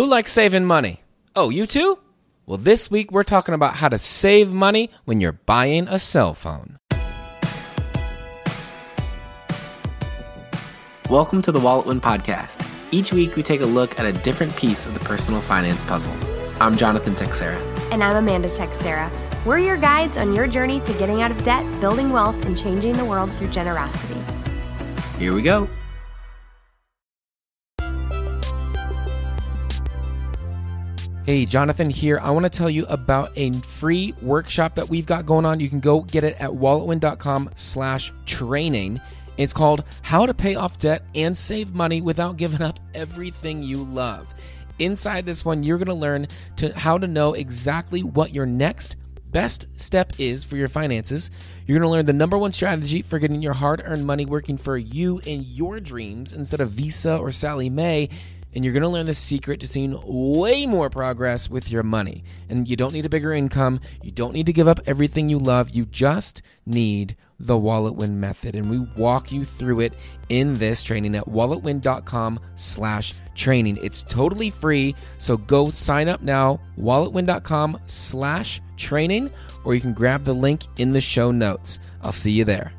Who likes saving money? Oh, you too? Well, this week we're talking about how to save money when you're buying a cell phone. Welcome to the Wallet Win Podcast. Each week we take a look at a different piece of the personal finance puzzle. I'm Jonathan Teixeira. And I'm Amanda Teixeira. We're your guides on your journey to getting out of debt, building wealth, and changing the world through generosity. Here we go. Hey, Jonathan here. I want to tell you about a free workshop that we've got going on. You can go get it at walletwin.com slash training. It's called How to Pay Off Debt and Save Money Without Giving Up Everything You Love. Inside this one, you're going to learn to how to know exactly what your next best step is for your finances. You're going to learn the number one strategy for getting your hard-earned money working for you and your dreams instead of Visa or Sallie Mae and you're going to learn the secret to seeing way more progress with your money. And you don't need a bigger income. You don't need to give up everything you love. You just need the Wallet Win method. And we walk you through it in this training at walletwin.com slash training. It's totally free. So go sign up now, walletwin.com slash training, or you can grab the link in the show notes. I'll see you there.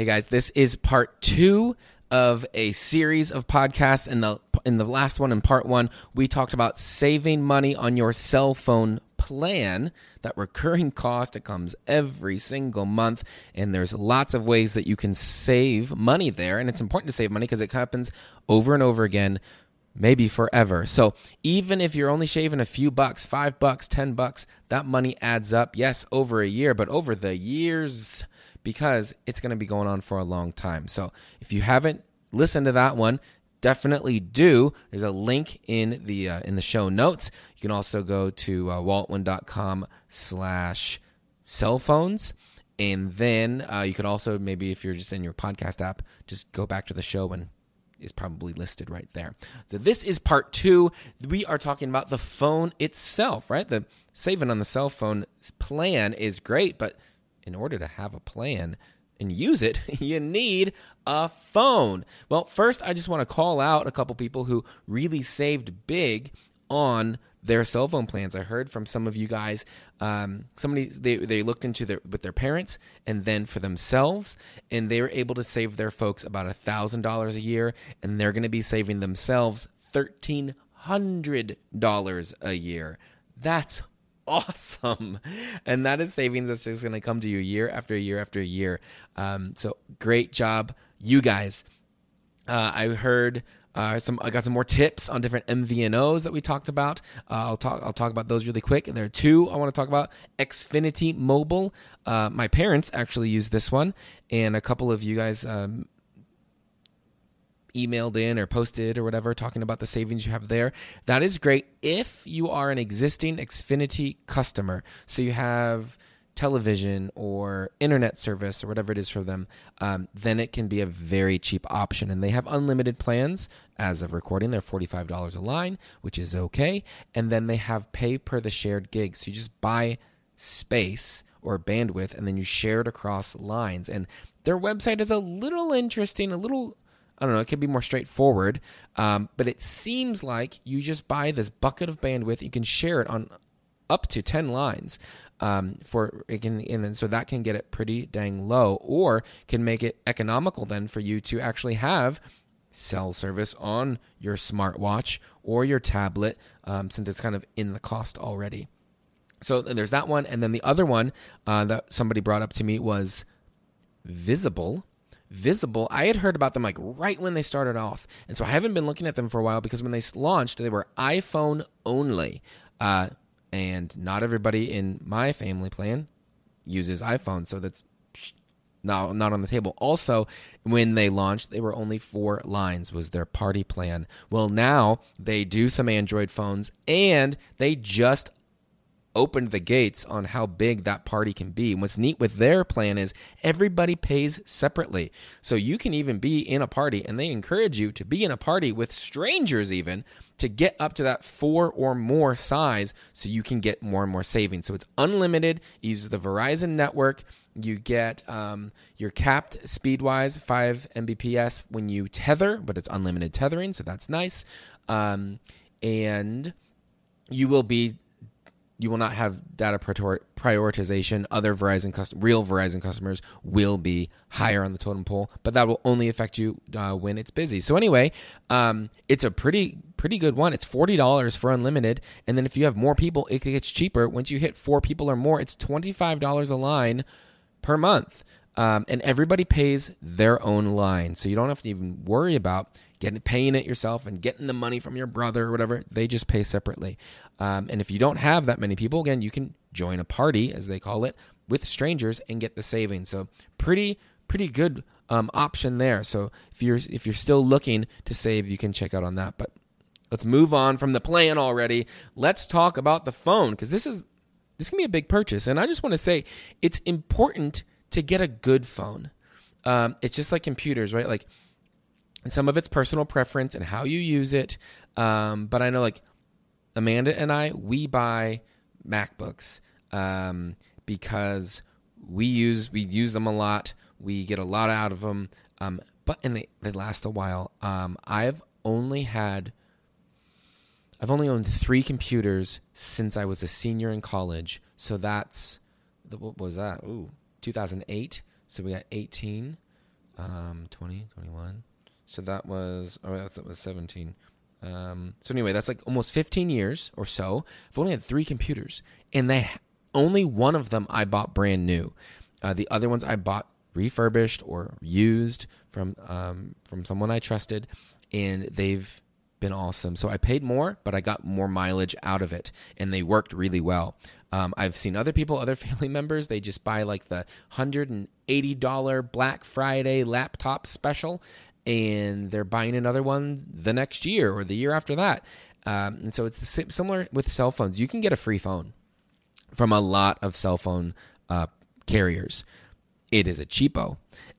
Hey guys, this is part two of a series of podcasts. In the in the last one, in part one, we talked about saving money on your cell phone plan. That recurring cost it comes every single month, and there's lots of ways that you can save money there. And it's important to save money because it happens over and over again maybe forever. So even if you're only shaving a few bucks, five bucks, ten bucks, that money adds up. Yes, over a year, but over the years, because it's going to be going on for a long time. So if you haven't listened to that one, definitely do. There's a link in the uh, in the show notes. You can also go to uh, walletwin.com slash cell phones. And then uh, you could also maybe if you're just in your podcast app, just go back to the show and is probably listed right there. So this is part two. We are talking about the phone itself, right? The saving on the cell phone plan is great, but in order to have a plan and use it, you need a phone. Well, first, I just want to call out a couple people who really saved big on their cell phone plans. I heard from some of you guys. Um, somebody they they looked into their with their parents and then for themselves, and they were able to save their folks about a thousand dollars a year, and they're going to be saving themselves thirteen hundred dollars a year. That's awesome. And that is savings that's just going to come to you year after year after year. Um, so great job, you guys. Uh, I heard uh, some. I got some more tips on different MVNOs that we talked about. Uh, I'll talk. I'll talk about those really quick. And there are two I want to talk about. Xfinity Mobile. Uh, my parents actually use this one, and a couple of you guys um, emailed in or posted or whatever talking about the savings you have there. That is great if you are an existing Xfinity customer. So you have television or internet service or whatever it is for them, um, then it can be a very cheap option. And they have unlimited plans as of recording. They're $45 a line, which is okay. And then they have pay per the shared gig. So you just buy space or bandwidth and then you share it across lines. And their website is a little interesting, a little I don't know, it can be more straightforward. Um, but it seems like you just buy this bucket of bandwidth, you can share it on up to 10 lines. Um, for it can and so that can get it pretty dang low or can make it economical then for you to actually have cell service on your smartwatch or your tablet um, since it's kind of in the cost already so there's that one and then the other one uh, that somebody brought up to me was visible Visible, I had heard about them like right when they started off. And so I haven't been looking at them for a while because when they launched, they were iPhone only. Uh, and not everybody in my family plan uses iPhone. So that's not, not on the table. Also, when they launched, they were only four lines, was their party plan. Well, now they do some Android phones and they just opened the gates on how big that party can be. And what's neat with their plan is everybody pays separately. So you can even be in a party, and they encourage you to be in a party with strangers, even to get up to that four or more size so you can get more and more savings. So it's unlimited. It uses the Verizon network. You get um, your capped speed-wise 5 Mbps when you tether, but it's unlimited tethering, so that's nice. Um, and you will be you will not have data prioritization. Other Verizon custom, real Verizon customers will be higher on the totem pole, but that will only affect you uh, when it's busy. So anyway, um, it's a pretty pretty good one. It's forty dollars for unlimited, and then if you have more people, it gets cheaper. Once you hit four people or more, it's twenty five dollars a line per month. Um, and everybody pays their own line, so you don't have to even worry about getting paying it yourself and getting the money from your brother or whatever. They just pay separately. Um, and if you don't have that many people, again, you can join a party, as they call it, with strangers and get the savings. So pretty pretty good um, option there. So if you're if you're still looking to save, you can check out on that. But let's move on from the plan already. Let's talk about the phone because this is this can be a big purchase, and I just want to say it's important to get a good phone. Um, it's just like computers, right? Like, and some of it's personal preference and how you use it. Um, but I know, like Amanda and I, we buy MacBooks um, because we use we use them a lot. We get a lot out of them, um, but and they they last a while. Um, I've only had I've only owned three computers since I was a senior in college. So that's what was that? Ooh, 2008. So we got 18, um, 20, 21. So that was, oh, that was 17. Um, so anyway, that's like almost 15 years or so. I've only had three computers, and they only one of them I bought brand new. Uh, the other ones I bought refurbished or used from um, from someone I trusted, and they've been awesome. So I paid more, but I got more mileage out of it, and they worked really well. Um, I've seen other people, other family members, they just buy like the $180 Black Friday laptop special, and they're buying another one the next year or the year after that. Um, and so it's the, similar with cell phones. You can get a free phone from a lot of cell phone uh, carriers. It is a cheapo,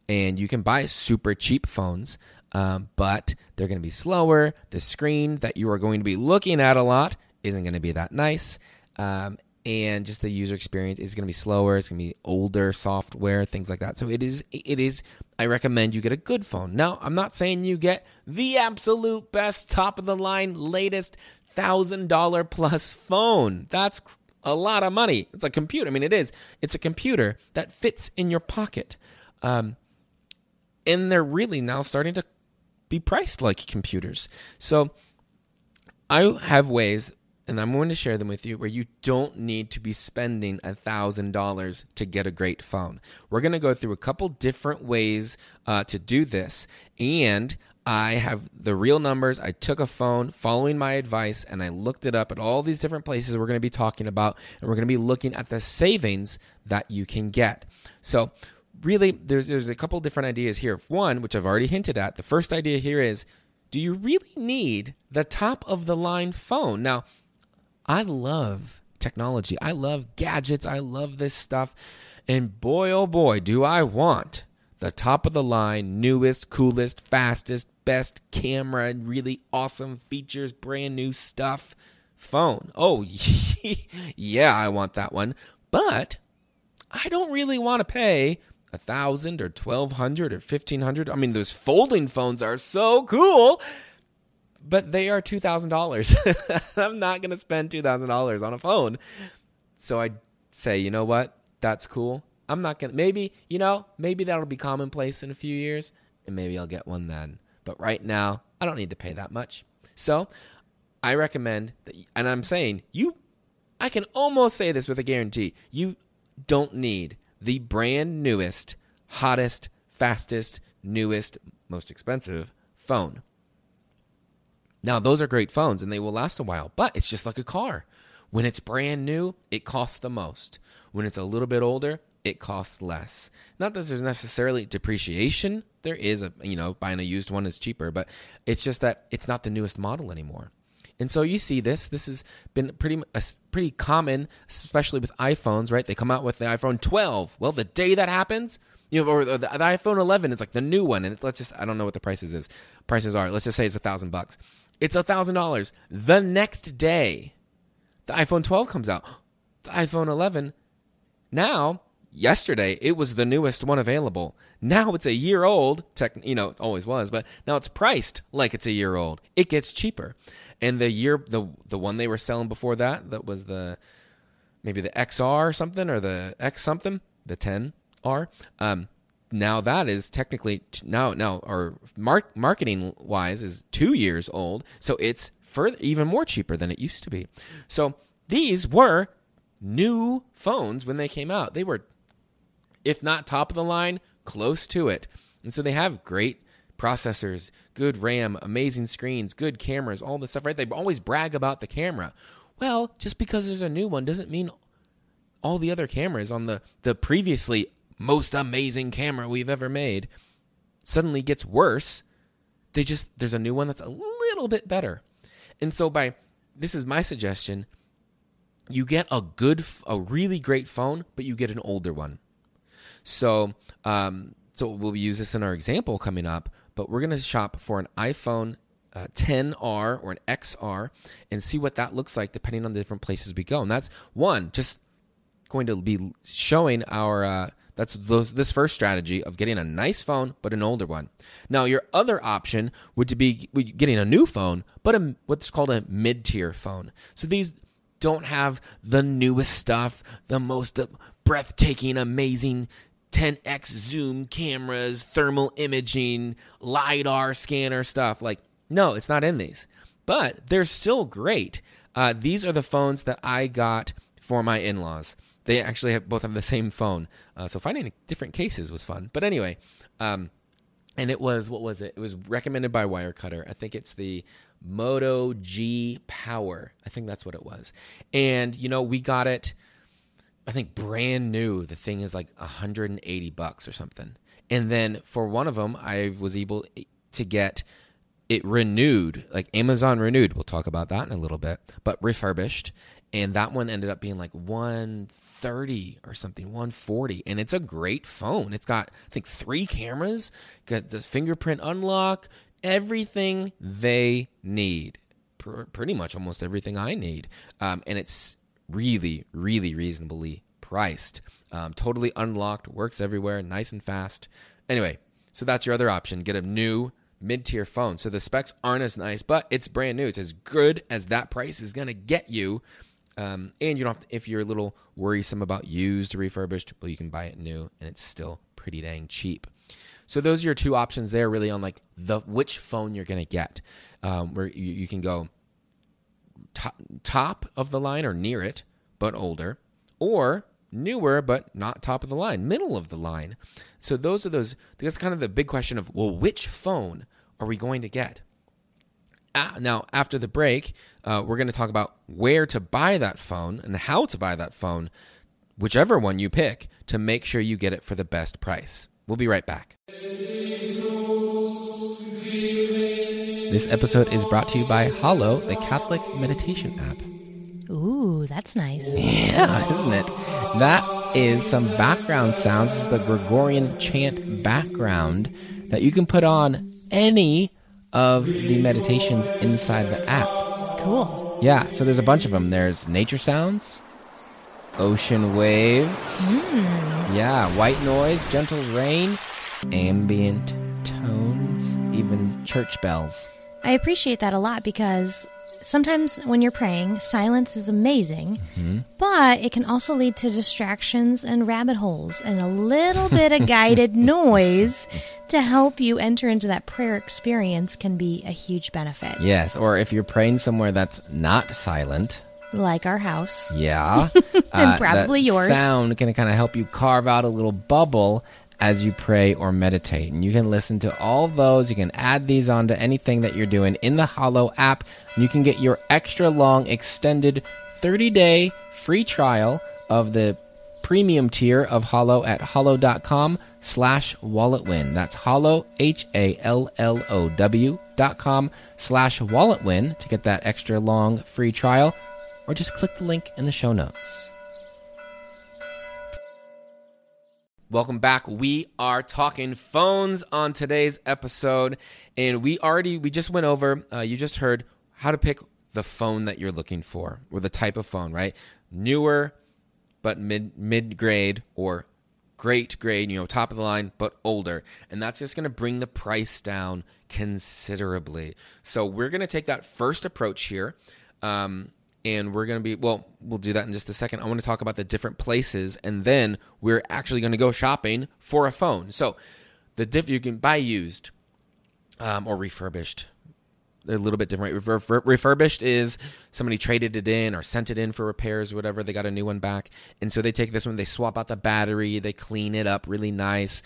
and you can buy super cheap phones um, but they're going to be slower. The screen that you are going to be looking at a lot isn't going to be that nice. Um, and just the user experience is going to be slower. It's going to be older software, things like that. So it is, it is, I recommend you get a good phone. Now, I'm not saying you get the absolute best, top of the line, latest $1,000 plus phone. That's a lot of money. It's a computer. I mean, it is. It's a computer that fits in your pocket. Um, and they're really now starting to be priced like computers. So I have ways, and I'm going to share them with you, where you don't need to be spending a thousand dollars to get a great phone. We're going to go through a couple different ways uh, to do this, and I have the real numbers. I took a phone following my advice and I looked it up at all these different places we're going to be talking about, and we're going to be looking at the savings that you can get. So, really there's there's a couple different ideas here. One, which I've already hinted at, the first idea here is do you really need the top of the line phone? Now, I love technology. I love gadgets. I love this stuff. And boy oh boy, do I want the top of the line, newest, coolest, fastest, best camera, and really awesome features, brand new stuff phone. Oh, yeah, I want that one. But I don't really want to pay a thousand or twelve hundred or fifteen hundred. I mean, those folding phones are so cool, but they are two thousand dollars. I'm not gonna spend two thousand dollars on a phone. So I say, you know what? That's cool. I'm not gonna. Maybe you know, maybe that'll be commonplace in a few years, and maybe I'll get one then. But right now, I don't need to pay that much. So I recommend that, and I'm saying you. I can almost say this with a guarantee. You don't need the brand newest, hottest, fastest, newest, most expensive phone. Now, those are great phones and they will last a while, but it's just like a car. When it's brand new, it costs the most. When it's a little bit older, it costs less. Not that there's necessarily depreciation. There is a, you know, buying a used one is cheaper, but it's just that it's not the newest model anymore. And so you see this. This has been pretty pretty common, especially with iPhones, right? They come out with the iPhone 12. Well, the day that happens, you know, or the, the iPhone 11 is like the new one, and let's just I don't know what the prices is prices are. Let's just say it's a thousand bucks. It's a thousand dollars. The next day, the iPhone 12 comes out. The iPhone 11 now yesterday it was the newest one available now it's a year old tech you know it always was but now it's priced like it's a year old it gets cheaper and the year the the one they were selling before that that was the maybe the xr or something or the x something the 10r um now that is technically now now or mark, marketing wise is two years old so it's further even more cheaper than it used to be so these were new phones when they came out they were if not top of the line, close to it. And so they have great processors, good RAM, amazing screens, good cameras, all this stuff, right? They always brag about the camera. Well, just because there's a new one doesn't mean all the other cameras on the, the previously most amazing camera we've ever made suddenly gets worse. They just, there's a new one that's a little bit better. And so by, this is my suggestion, you get a good, a really great phone, but you get an older one. So, um, so we'll use this in our example coming up, but we're going to shop for an iPhone uh, 10R or an XR and see what that looks like depending on the different places we go. And that's one, just going to be showing our. Uh, that's this first strategy of getting a nice phone, but an older one. Now, your other option would be getting a new phone, but a, what's called a mid-tier phone. So these don't have the newest stuff, the most breathtaking, amazing 10x zoom cameras, thermal imaging, LiDAR scanner stuff. Like, no, it's not in these. But they're still great. Uh, these are the phones that I got for my in laws. They actually have, both have the same phone. Uh, so finding different cases was fun. But anyway, um, and it was, what was it? It was recommended by Wirecutter. I think it's the Moto G Power. I think that's what it was. And, you know, we got it I think brand new. The thing is like 180 bucks or something. And then for one of them, I was able to get it renewed, like Amazon renewed. We'll talk about that in a little bit, but refurbished. And that one ended up being like 130 or something, 140. And it's a great phone. It's got, I think, three cameras, got the fingerprint unlock, everything they need. pretty much almost everything I need. Um, and it's really, really reasonably priced. Um, totally unlocked, works everywhere, nice and fast. Anyway, so that's your other option. Get a new mid tier phone. So the specs aren't as nice, but it's brand new. It's as good as that price is going to get you. Um, and you don't have to, if you're a little worrisome about used or refurbished, well, you can buy it new and it's still pretty dang cheap. So those are your two options there, really on like the which phone you're going to get. Um, where you, you can go top, top of the line or near it, but older, or newer but not top of the line, middle of the line. So those are those. That's kind of the big question of well, which phone are we going to get? Uh, now, after the break, uh, we're going to talk about where to buy that phone and how to buy that phone, whichever one you pick, to make sure you get it for the best price. We'll be right back. This episode is brought to you by Hallow, the Catholic meditation app. Ooh, that's nice. Yeah, isn't it? That is some background sounds, the Gregorian chant background that you can put on any of the meditations inside the app. Cool. Yeah, so there's a bunch of them. There's nature sounds, ocean waves, mm. yeah, white noise, gentle rain, ambient tones, even church bells. I appreciate that a lot because sometimes when you're praying, silence is amazing, mm-hmm. but it can also lead to distractions and rabbit holes, and a little bit of guided noise to help you enter into that prayer experience can be a huge benefit. Yes, or if you're praying somewhere that's not silent, like our house. Yeah. and uh, probably yours. Sound can kind of help you carve out a little bubble as you pray or meditate. And you can listen to all those. You can add these onto anything that you're doing in the Hallow app. And you can get your extra long, extended 30 day free trial of the premium tier of Hallow at hallow.com slash walletwin. That's hollow, Hallow, dot com slash walletwin to get that extra long free trial, or just click the link in the show notes. Welcome back. We are talking phones on today's episode, and we already we just went over. Uh, you just heard how to pick the phone that you're looking for, or the type of phone, right? Newer, but mid mid grade, or great grade, you know, top of the line, but older, and that's just going to bring the price down considerably. So we're going to take that first approach here. Um, and we're going to be well we'll do that in just a second i want to talk about the different places and then we're actually going to go shopping for a phone so the diff you can buy used um, or refurbished they're a little bit different refurbished is somebody traded it in or sent it in for repairs or whatever they got a new one back and so they take this one they swap out the battery they clean it up really nice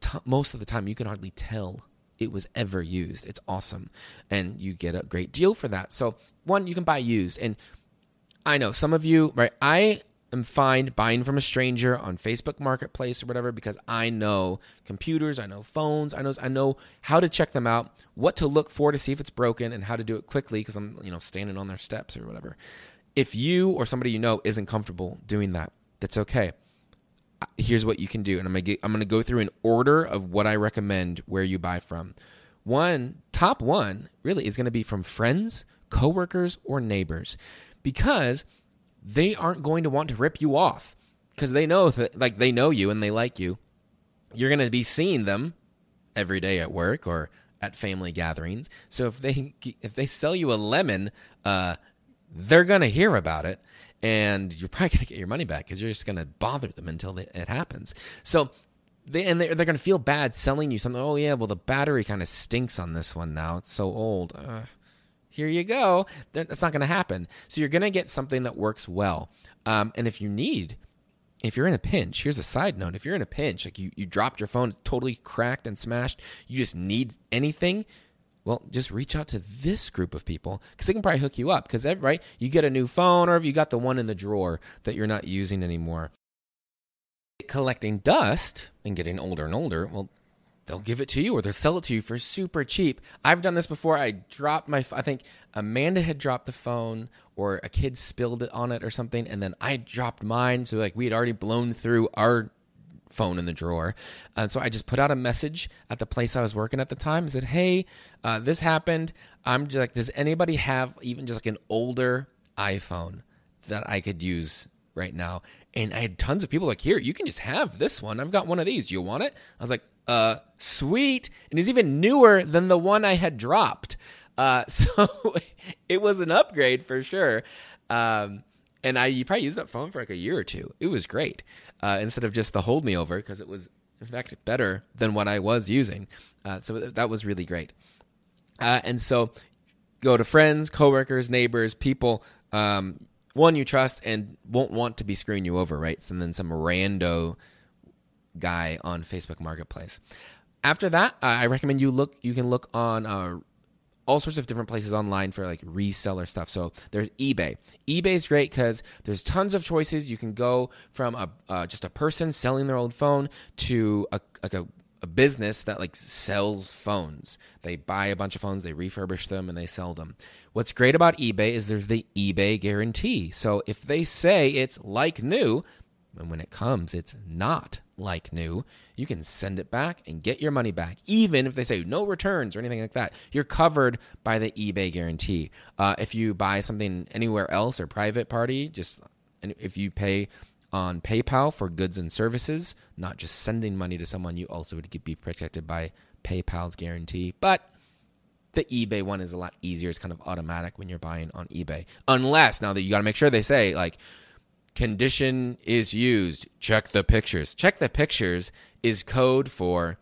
T- most of the time you can hardly tell it was ever used. It's awesome. And you get a great deal for that. So, one, you can buy used. And I know some of you, right? I am fine buying from a stranger on Facebook Marketplace or whatever because I know computers, I know phones, I know I know how to check them out, what to look for to see if it's broken and how to do it quickly because I'm, you know, standing on their steps or whatever. If you or somebody you know isn't comfortable doing that, that's okay here's what you can do and i'm gonna i'm gonna go through an order of what i recommend where you buy from one top one really is gonna be from friends coworkers or neighbors because they aren't going to want to rip you off because they know that like they know you and they like you you're gonna be seeing them every day at work or at family gatherings so if they if they sell you a lemon uh they're gonna hear about it and you're probably going to get your money back because you're just going to bother them until it happens. So they and they're, they're going to feel bad selling you something. Oh yeah, well the battery kind of stinks on this one now. It's so old. Uh, here you go. That's not going to happen. So you're going to get something that works well. Um, and if you need, if you're in a pinch, here's a side note: if you're in a pinch, like you you dropped your phone, totally cracked and smashed, you just need anything well, just reach out to this group of people because they can probably hook you up. Because right, you get a new phone, or if you got the one in the drawer that you're not using anymore. Collecting dust and getting older and older, well, they'll give it to you or they'll sell it to you for super cheap. I've done this before. I dropped my, I think Amanda had dropped the phone or a kid spilled it on it or something, and then I dropped mine. So like we had already blown through our phone in the drawer. And so I just put out a message at the place I was working at the time. I said, "Hey, uh, this happened. I'm just like, does anybody have even just like an older iPhone that I could use right now?" And I had tons of people like, "Here, you can just have this one. I've got one of these. Do you want it?" I was like, "Uh, sweet." And it's even newer than the one I had dropped. Uh, so it was an upgrade for sure. Um, and I you probably used that phone for like a year or two. It was great uh, instead of just the hold me over because it was in fact better than what I was using. Uh, so that was really great. Uh, and so go to friends, coworkers, neighbors, people. Um, one you trust and won't want to be screwing you over, right? And then some rando guy on Facebook Marketplace. After that, I recommend you look. You can look on uh, all sorts of different places online for like reseller stuff. So there's eBay. eBay is great because there's tons of choices. You can go from a uh, just a person selling their old phone to a like a, a business that like sells phones. They buy a bunch of phones, they refurbish them, and they sell them. What's great about eBay is there's the eBay guarantee. So if they say it's like new, and when it comes, it's not like new, you can send it back and get your money back. Even if they say no returns or anything like that, you're covered by the eBay guarantee. Uh, if you buy something anywhere else or private party, just if you pay on PayPal for goods and services, not just sending money to someone, you also would be protected by PayPal's guarantee. But the eBay one is a lot easier. It's kind of automatic when you're buying on eBay. Unless now that you got to make sure they say like condition is used. Check the pictures. Check the pictures is code for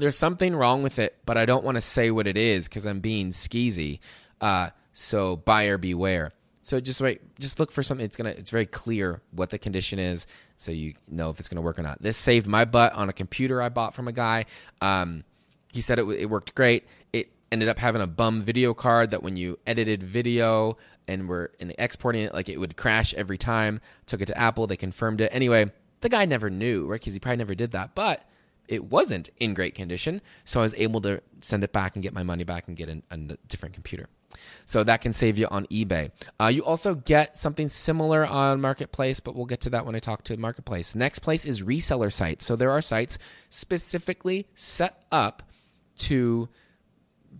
there's something wrong with it, but I don't want to say what it is because I'm being skeezy. Uh, so buyer beware. So just wait, just look for something. It's gonna. It's very clear what the condition is, so you know if it's gonna work or not. This saved my butt on a computer I bought from a guy. Um, he said it, it worked great. It ended up having a bum video card that when you edited video and were in exporting it, like it would crash every time. Took it to Apple, they confirmed it. Anyway, the guy never knew, right? Because he probably never did that. But it wasn't in great condition. So I was able to send it back and get my money back and get an, a different computer. So that can save you on eBay. Uh, you also get something similar on Marketplace, but we'll get to that when I talk to Marketplace. Next place is reseller sites. So there are sites specifically set up to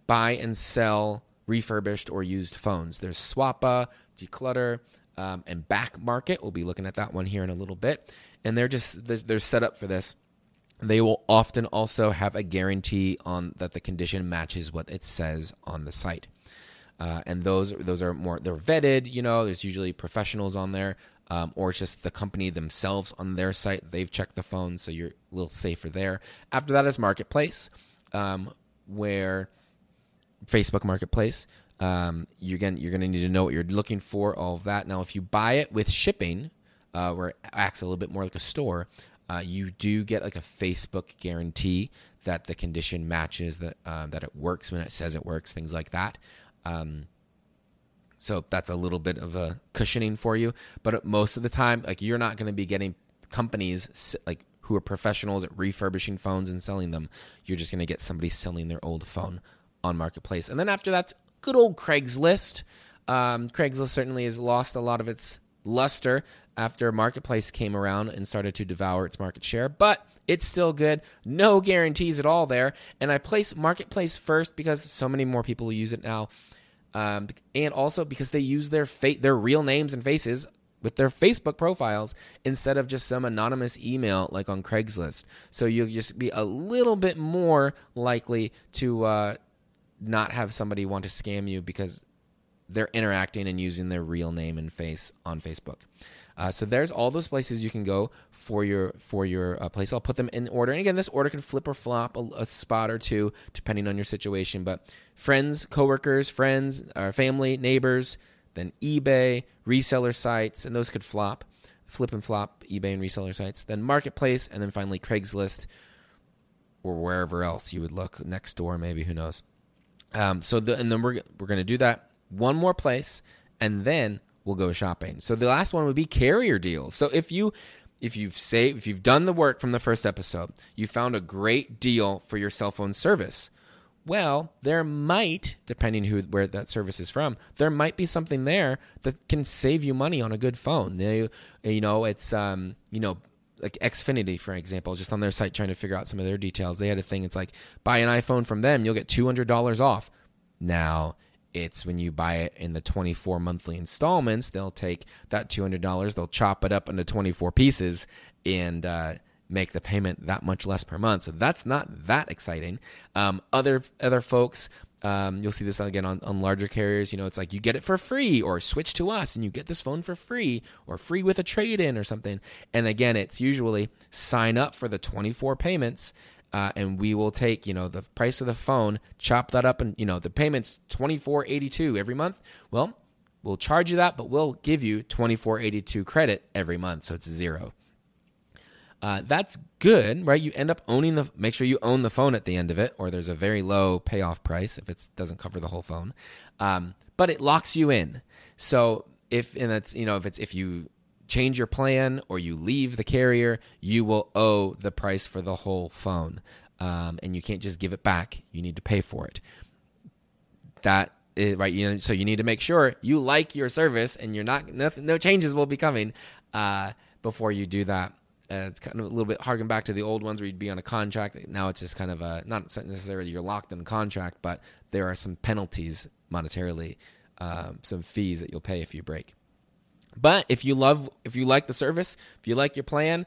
buy and sell refurbished or used phones. There's Swappa, Decluttr, um, and Back Market. We'll be looking at that one here in a little bit. And they're just they're set up for this. They will often also have a guarantee on that the condition matches what it says on the site. Uh, and those those are more they're vetted. You know, there's usually professionals on there, um, or it's just the company themselves on their site. They've checked the phone, so you're a little safer there. After that is Marketplace, um, where Facebook Marketplace. Um, you're again, you're to need to know what you're looking for, all of that. Now, if you buy it with shipping, uh, where it acts a little bit more like a store, uh, you do get like a Facebook guarantee that the condition matches that uh, that it works when it says it works, things like that. Um, so that's a little bit of a cushioning for you. But most of the time, like you're not going to be getting companies like who are professionals at refurbishing phones and selling them. You're just going to get somebody selling their old phone on marketplace. And then after that, good old Craigslist. Um, Craigslist certainly has lost a lot of its luster after marketplace came around and started to devour its market share, but it's still good. No guarantees at all there. And I place marketplace first because so many more people use it now, um, and also because they use their fa- their real names and faces with their Facebook profiles instead of just some anonymous email like on Craigslist. So you'll just be a little bit more likely to uh, not have somebody want to scam you because they're interacting and using their real name and face on Facebook. Uh, so there's all those places you can go for your for your uh, place. I'll put them in order. And again, this order can flip or flop a, a, spot or two depending on your situation. But friends, coworkers, friends, uh, family, neighbors, then eBay, reseller sites, and those could flop, flip and flop eBay and reseller sites. Then marketplace, and then finally Craigslist or wherever else you would look next door, maybe who knows. Um, so the, and then we're we're to do that one more place, and then we'll go shopping. So the last one would be carrier deals. So if you if you've saved if you've done the work from the first episode, you found a great deal for your cell phone service. Well, there might, depending who where that service is from, there might be something there that can save you money on a good phone. They, you know, it's um, you know, like Xfinity, for example, just on their site trying to figure out some of their details. They had a thing. It's like buy an iPhone from them, you'll get two hundred dollars off. Now it's when you buy it in the twenty four monthly installments, they'll take that two hundred dollars, they'll chop it up into twenty four pieces, and uh, make the payment that much less per month. So that's not that exciting. Um, other other folks um, you'll see this again on, on larger carriers. You know, it's like you get it for free or switch to us and you get this phone for free or free with a trade in or something. And again, it's usually sign up for the 24 payments uh, and we will take, you know, the price of the phone, chop that up and, you know, the payment's 24.82 every month. Well, we'll charge you that, but we'll give you 24.82 credit every month. So it's zero. Uh, that's good, right? You end up owning the. Make sure you own the phone at the end of it, or there's a very low payoff price if it doesn't cover the whole phone. Um, but it locks you in. So if and that's you know if it's if you change your plan or you leave the carrier, you will owe the price for the whole phone, um, and you can't just give it back. You need to pay for it. That is, right, you know, so you need to make sure you like your service, and you're not nothing, no changes will be coming uh, before you do that. Uh, it's kind of a little bit harking back to the old ones where you'd be on a contract. Now it's just kind of a not necessarily you're locked in a contract, but there are some penalties monetarily, um, some fees that you'll pay if you break. But if you love, if you like the service, if you like your plan,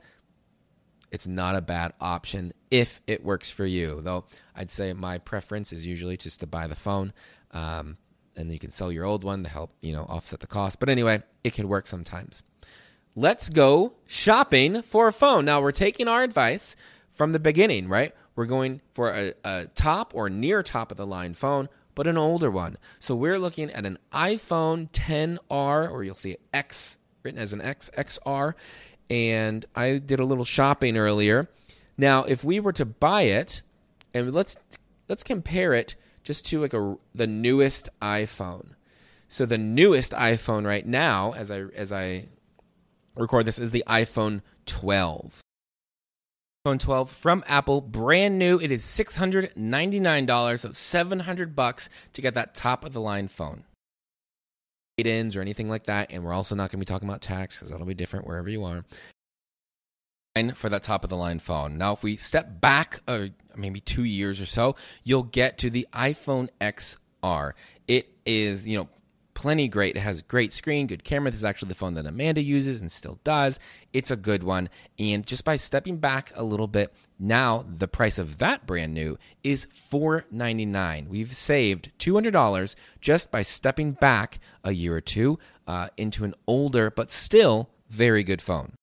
it's not a bad option if it works for you. Though I'd say my preference is usually just to buy the phone, um, and you can sell your old one to help you know offset the cost. But anyway, it can work sometimes let's go shopping for a phone. Now we're taking our advice from the beginning, right? We're going for a, a, top or near top of the line phone, but an older one. So we're looking at an iPhone 10R, or you'll see it X written as an X, XR. And I did a little shopping earlier. Now, if we were to buy it, and let's let's compare it just to like a the newest iPhone. So the newest iPhone right now, as I as I record this is the iPhone 12. iPhone 12 from Apple, brand new. It is $699, so 700 bucks to get that top of the line phone. Ins or anything like that, and we're also not going to be talking about tax because that'll be different wherever you are. For that top of the line phone. Now, if we step back uh, maybe two years or so, you'll get to the iPhone XR. It is, you know, plenty great. It has a great screen, good camera. This is actually the phone that Amanda uses and still does. It's a good one. And just by stepping back a little bit, now the price of that brand new is 499. We've saved $200 just by stepping back a year or two uh, into an older but still very good phone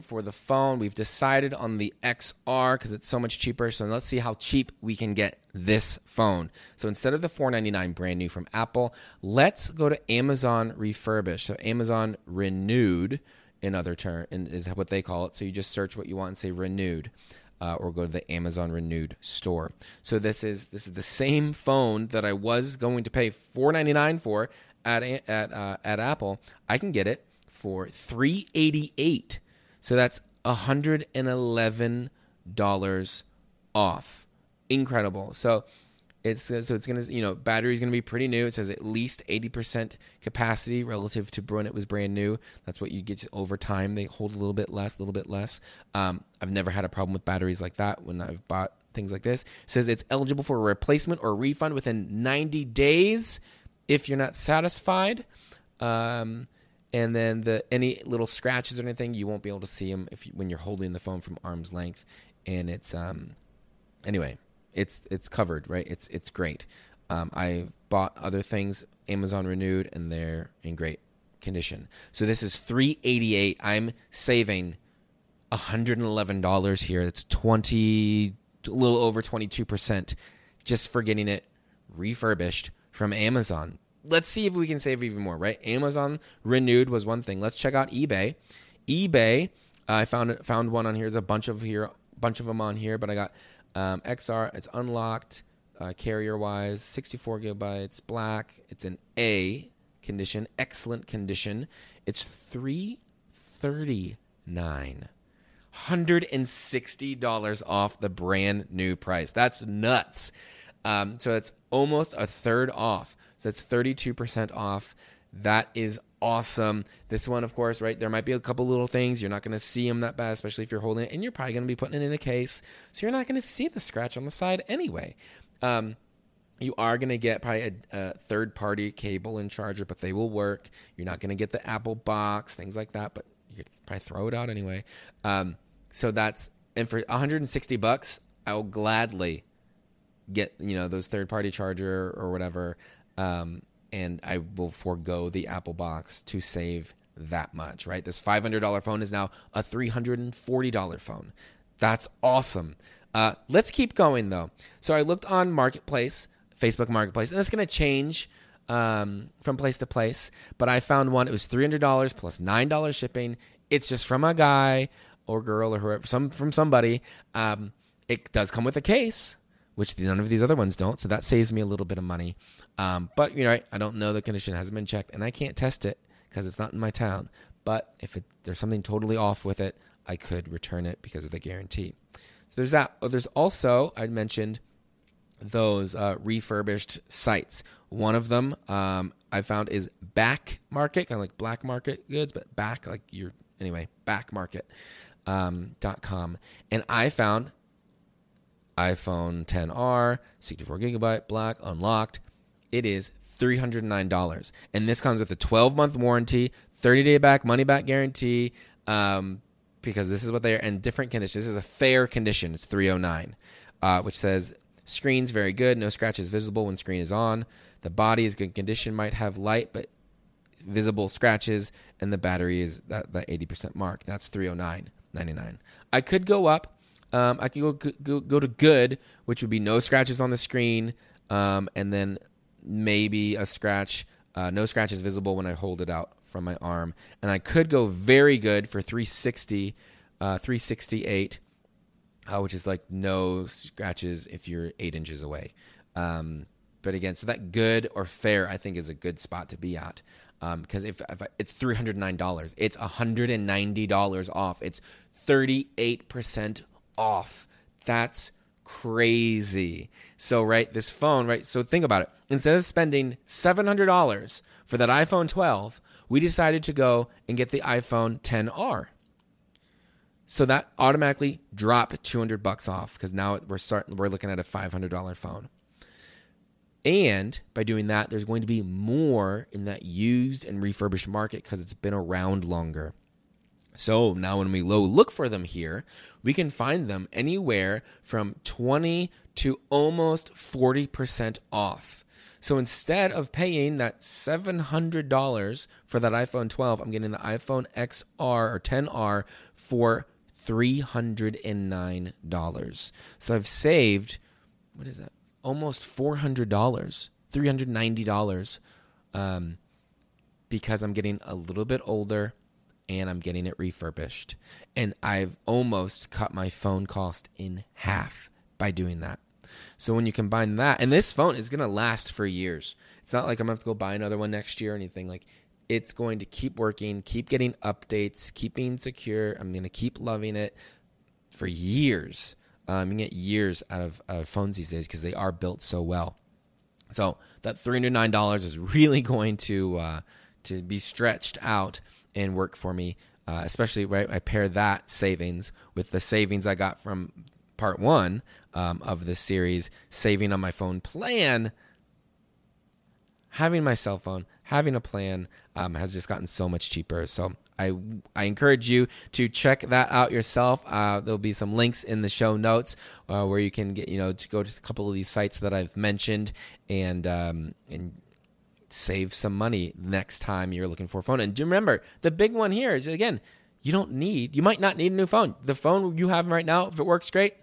for the phone. We've decided on the XR because it's so much cheaper. So let's see how cheap we can get this phone. So instead of the 499 brand new from Apple, let's go to Amazon refurbished. So Amazon renewed in other term is what they call it. So you just search what you want and say renewed. Uh, or go to the Amazon Renewed store. So this is this is the same phone that I was going to pay four ninety nine for at at uh, at Apple. I can get it for three eighty eight so that's $111 off. Incredible. So it's so it's gonna you know battery's gonna be pretty new. It says at least eighty percent capacity relative to when it was brand new. That's what you get over time. They hold a little bit less, a little bit less. Um, I've never had a problem with batteries like that when I've bought things like this. It says it's eligible for a replacement or refund within ninety days if you're not satisfied. Um, and then the any little scratches or anything you won't be able to see them if you, when you're holding the phone from arm's length. And it's um anyway it's it's covered right? It's it's great. Um, i bought other things amazon renewed and they're in great condition. So this is 388 i'm saving $111 here. It's 20 a little over 22% just for getting it refurbished from amazon let's see if we can save even more, right? Amazon renewed was one thing. Let's check out eBay. eBay, uh, I found found one on here. There's a bunch of here, bunch of them on here, but I got um, XR. It's unlocked, uh, carrier wise, 64 gigabytes, black. It's an A condition, excellent condition. It's 339. $160 off the brand new price. That's nuts. Um, so it's almost a third off. So it's 32% off. That is awesome. This one, of course, right? There might be a couple little things. You're not going to see them that bad, especially if you're holding it. And you're probably going to be putting it in a case. So you're not going to see the scratch on the side anyway. Um, you are going to get probably a, a, third party cable and charger, but they will work. You're not going to get the Apple box, things like that, but you could probably throw it out anyway. Um, so that's, and for 160 bucks, I will gladly get, you know, those third party charger or whatever um, and I will forego the Apple box to save that much, right? This $500 phone is now a $340 phone. That's awesome. Uh, let's keep going though. So I looked on Marketplace, Facebook Marketplace, and it's going to change um, from place to place. But I found one. It was $300 plus $9 shipping. It's just from a guy or girl or whoever, some from somebody. Um, it does come with a case, which none of these other ones don't. So that saves me a little bit of money. Um, but you know, I don't know the condition hasn't been checked, and I can't test it because it's not in my town. But if it, there's something totally off with it, I could return it because of the guarantee. So there's that. Oh, there's also I mentioned those uh, refurbished sites. One of them um, I found is Back Market, kind of like black market goods, but back like your anyway Back Market um, dot com, and I found iPhone 10R, 64 gigabyte, black, unlocked it is $309. And this comes with a 12 month warranty, 30 day back, money back guarantee, um, because this is what they are, and different conditions. This is a fair condition. It's 309, uh, which says screen's very good, no scratches visible when screen is on. The body is good condition, might have light, but visible scratches, and the battery is that, that 80% mark. That's 309.99. I could go up. Um, I could go, go go to good, which would be no scratches on the screen, um, and then maybe a scratch. Uh, no scratch is visible when I hold it out from my arm, and I could go very good for 360, uh, 368, uh, which is like no scratches if you're eight inches away. Um, but again, so that good or fair, I think, is a good spot to be at. Because um, if, if I, it's three hundred nine dollars, it's hundred and ninety dollars off. It's 38% off. That's crazy. So, right, this phone, right? So, think about it. Instead of spending $700 for that iPhone 12, we decided to go and get the iPhone 10R. So that automatically dropped 200 bucks off because now we're starting we're looking at a $500 phone. And by doing that, there's going to be more in that used and refurbished market because it's been around longer. So now when we low look for them here, we can find them anywhere from 20 to almost 40% off. So instead of paying that $700 for that iPhone 12, I'm getting the iPhone XR or 10R for $309. So I've saved, what is that? Almost $400, $390 um, because I'm getting a little bit older and I'm getting it refurbished. And I've almost cut my phone cost in half by doing that. So when you combine that, and this phone is going to last for years. It's not like I'm going to have to go buy another one next year or anything. Like it's going to keep working, keep getting updates, keep being secure. I'm going to keep loving it for years. Um, you get years out of uh, phones these days because they are built so well. So that three hundred nine dollars is really going to uh, to be stretched out and work for me. Uh, especially right, I pair that savings with the savings I got from part one um, of this series, saving on my phone plan. Having my cell phone, having a plan um, has just gotten so much cheaper. So I I encourage you to check that out yourself. Uh, there'll be some links in the show notes uh, where you can get you know to go to a couple of these sites that I've mentioned and um, and save some money next time you're looking for a phone. And do remember, the big one here is again, you don't need you might not need a new phone. The phone you have right now, if it works great,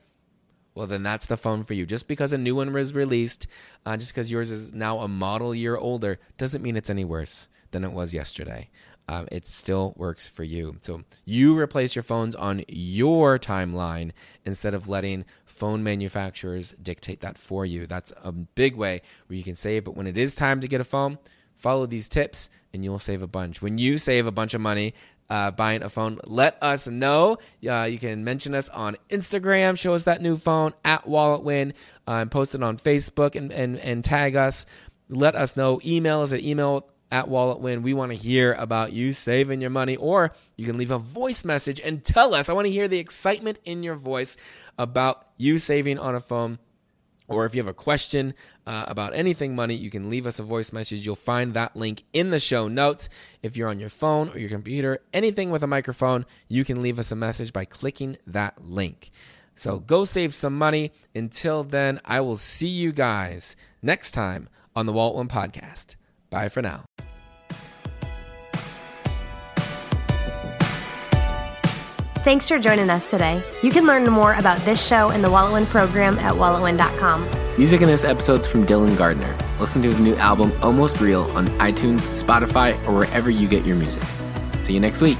well then that's the phone for you. Just because a new one was released, uh, just because yours is now a model year older, doesn't mean it's any worse than it was yesterday. Um, it still works for you. So you replace your phones on your timeline instead of letting phone manufacturers dictate that for you. That's a big way where you can save. But when it is time to get a phone, follow these tips and you'll save a bunch. When you save a bunch of money, uh, buying a phone, let us know. Uh, you can mention us on Instagram, show us that new phone at WalletWin, uh, and post it on Facebook and, and, and tag us. Let us know. Email us at email at WalletWin. We want to hear about you saving your money, or you can leave a voice message and tell us. I want to hear the excitement in your voice about you saving on a phone. Or if you have a question uh, about anything money, you can leave us a voice message. You'll find that link in the show notes. If you're on your phone or your computer, anything with a microphone, you can leave us a message by clicking that link. So go save some money. Until then, I will see you guys next time on the WalletWin Podcast. Bye for now. Thanks for joining us today. You can learn more about this show and the Wallet Win program at walletwin.com. Music in this episode's from Dylan Gardner. Listen to his new album, Almost Real, on iTunes, Spotify, or wherever you get your music. See you next week.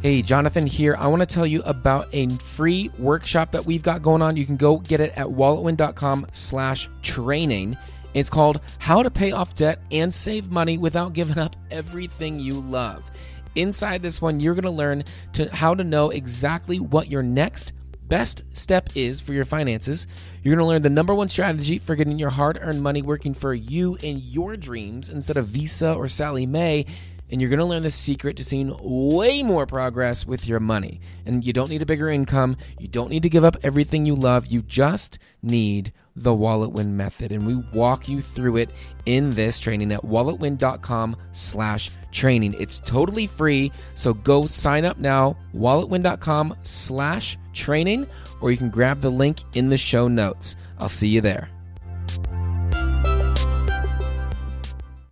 Hey, Jonathan here. I want to tell you about a free workshop that we've got going on. You can go get it at walletwin.com slash training. It's called How to Pay Off Debt and Save Money Without Giving Up Everything You Love. Inside this one, you're going to learn to how to know exactly what your next best step is for your finances. You're going to learn the number one strategy for getting your hard-earned money working for you and your dreams instead of Visa or Sallie Mae and you're going to learn the secret to seeing way more progress with your money. And you don't need a bigger income. You don't need to give up everything you love. You just need the Wallet Win method. And we walk you through it in this training at walletwin.com slash training. It's totally free. So go sign up now, walletwin.com slash training, or you can grab the link in the show notes. I'll see you there.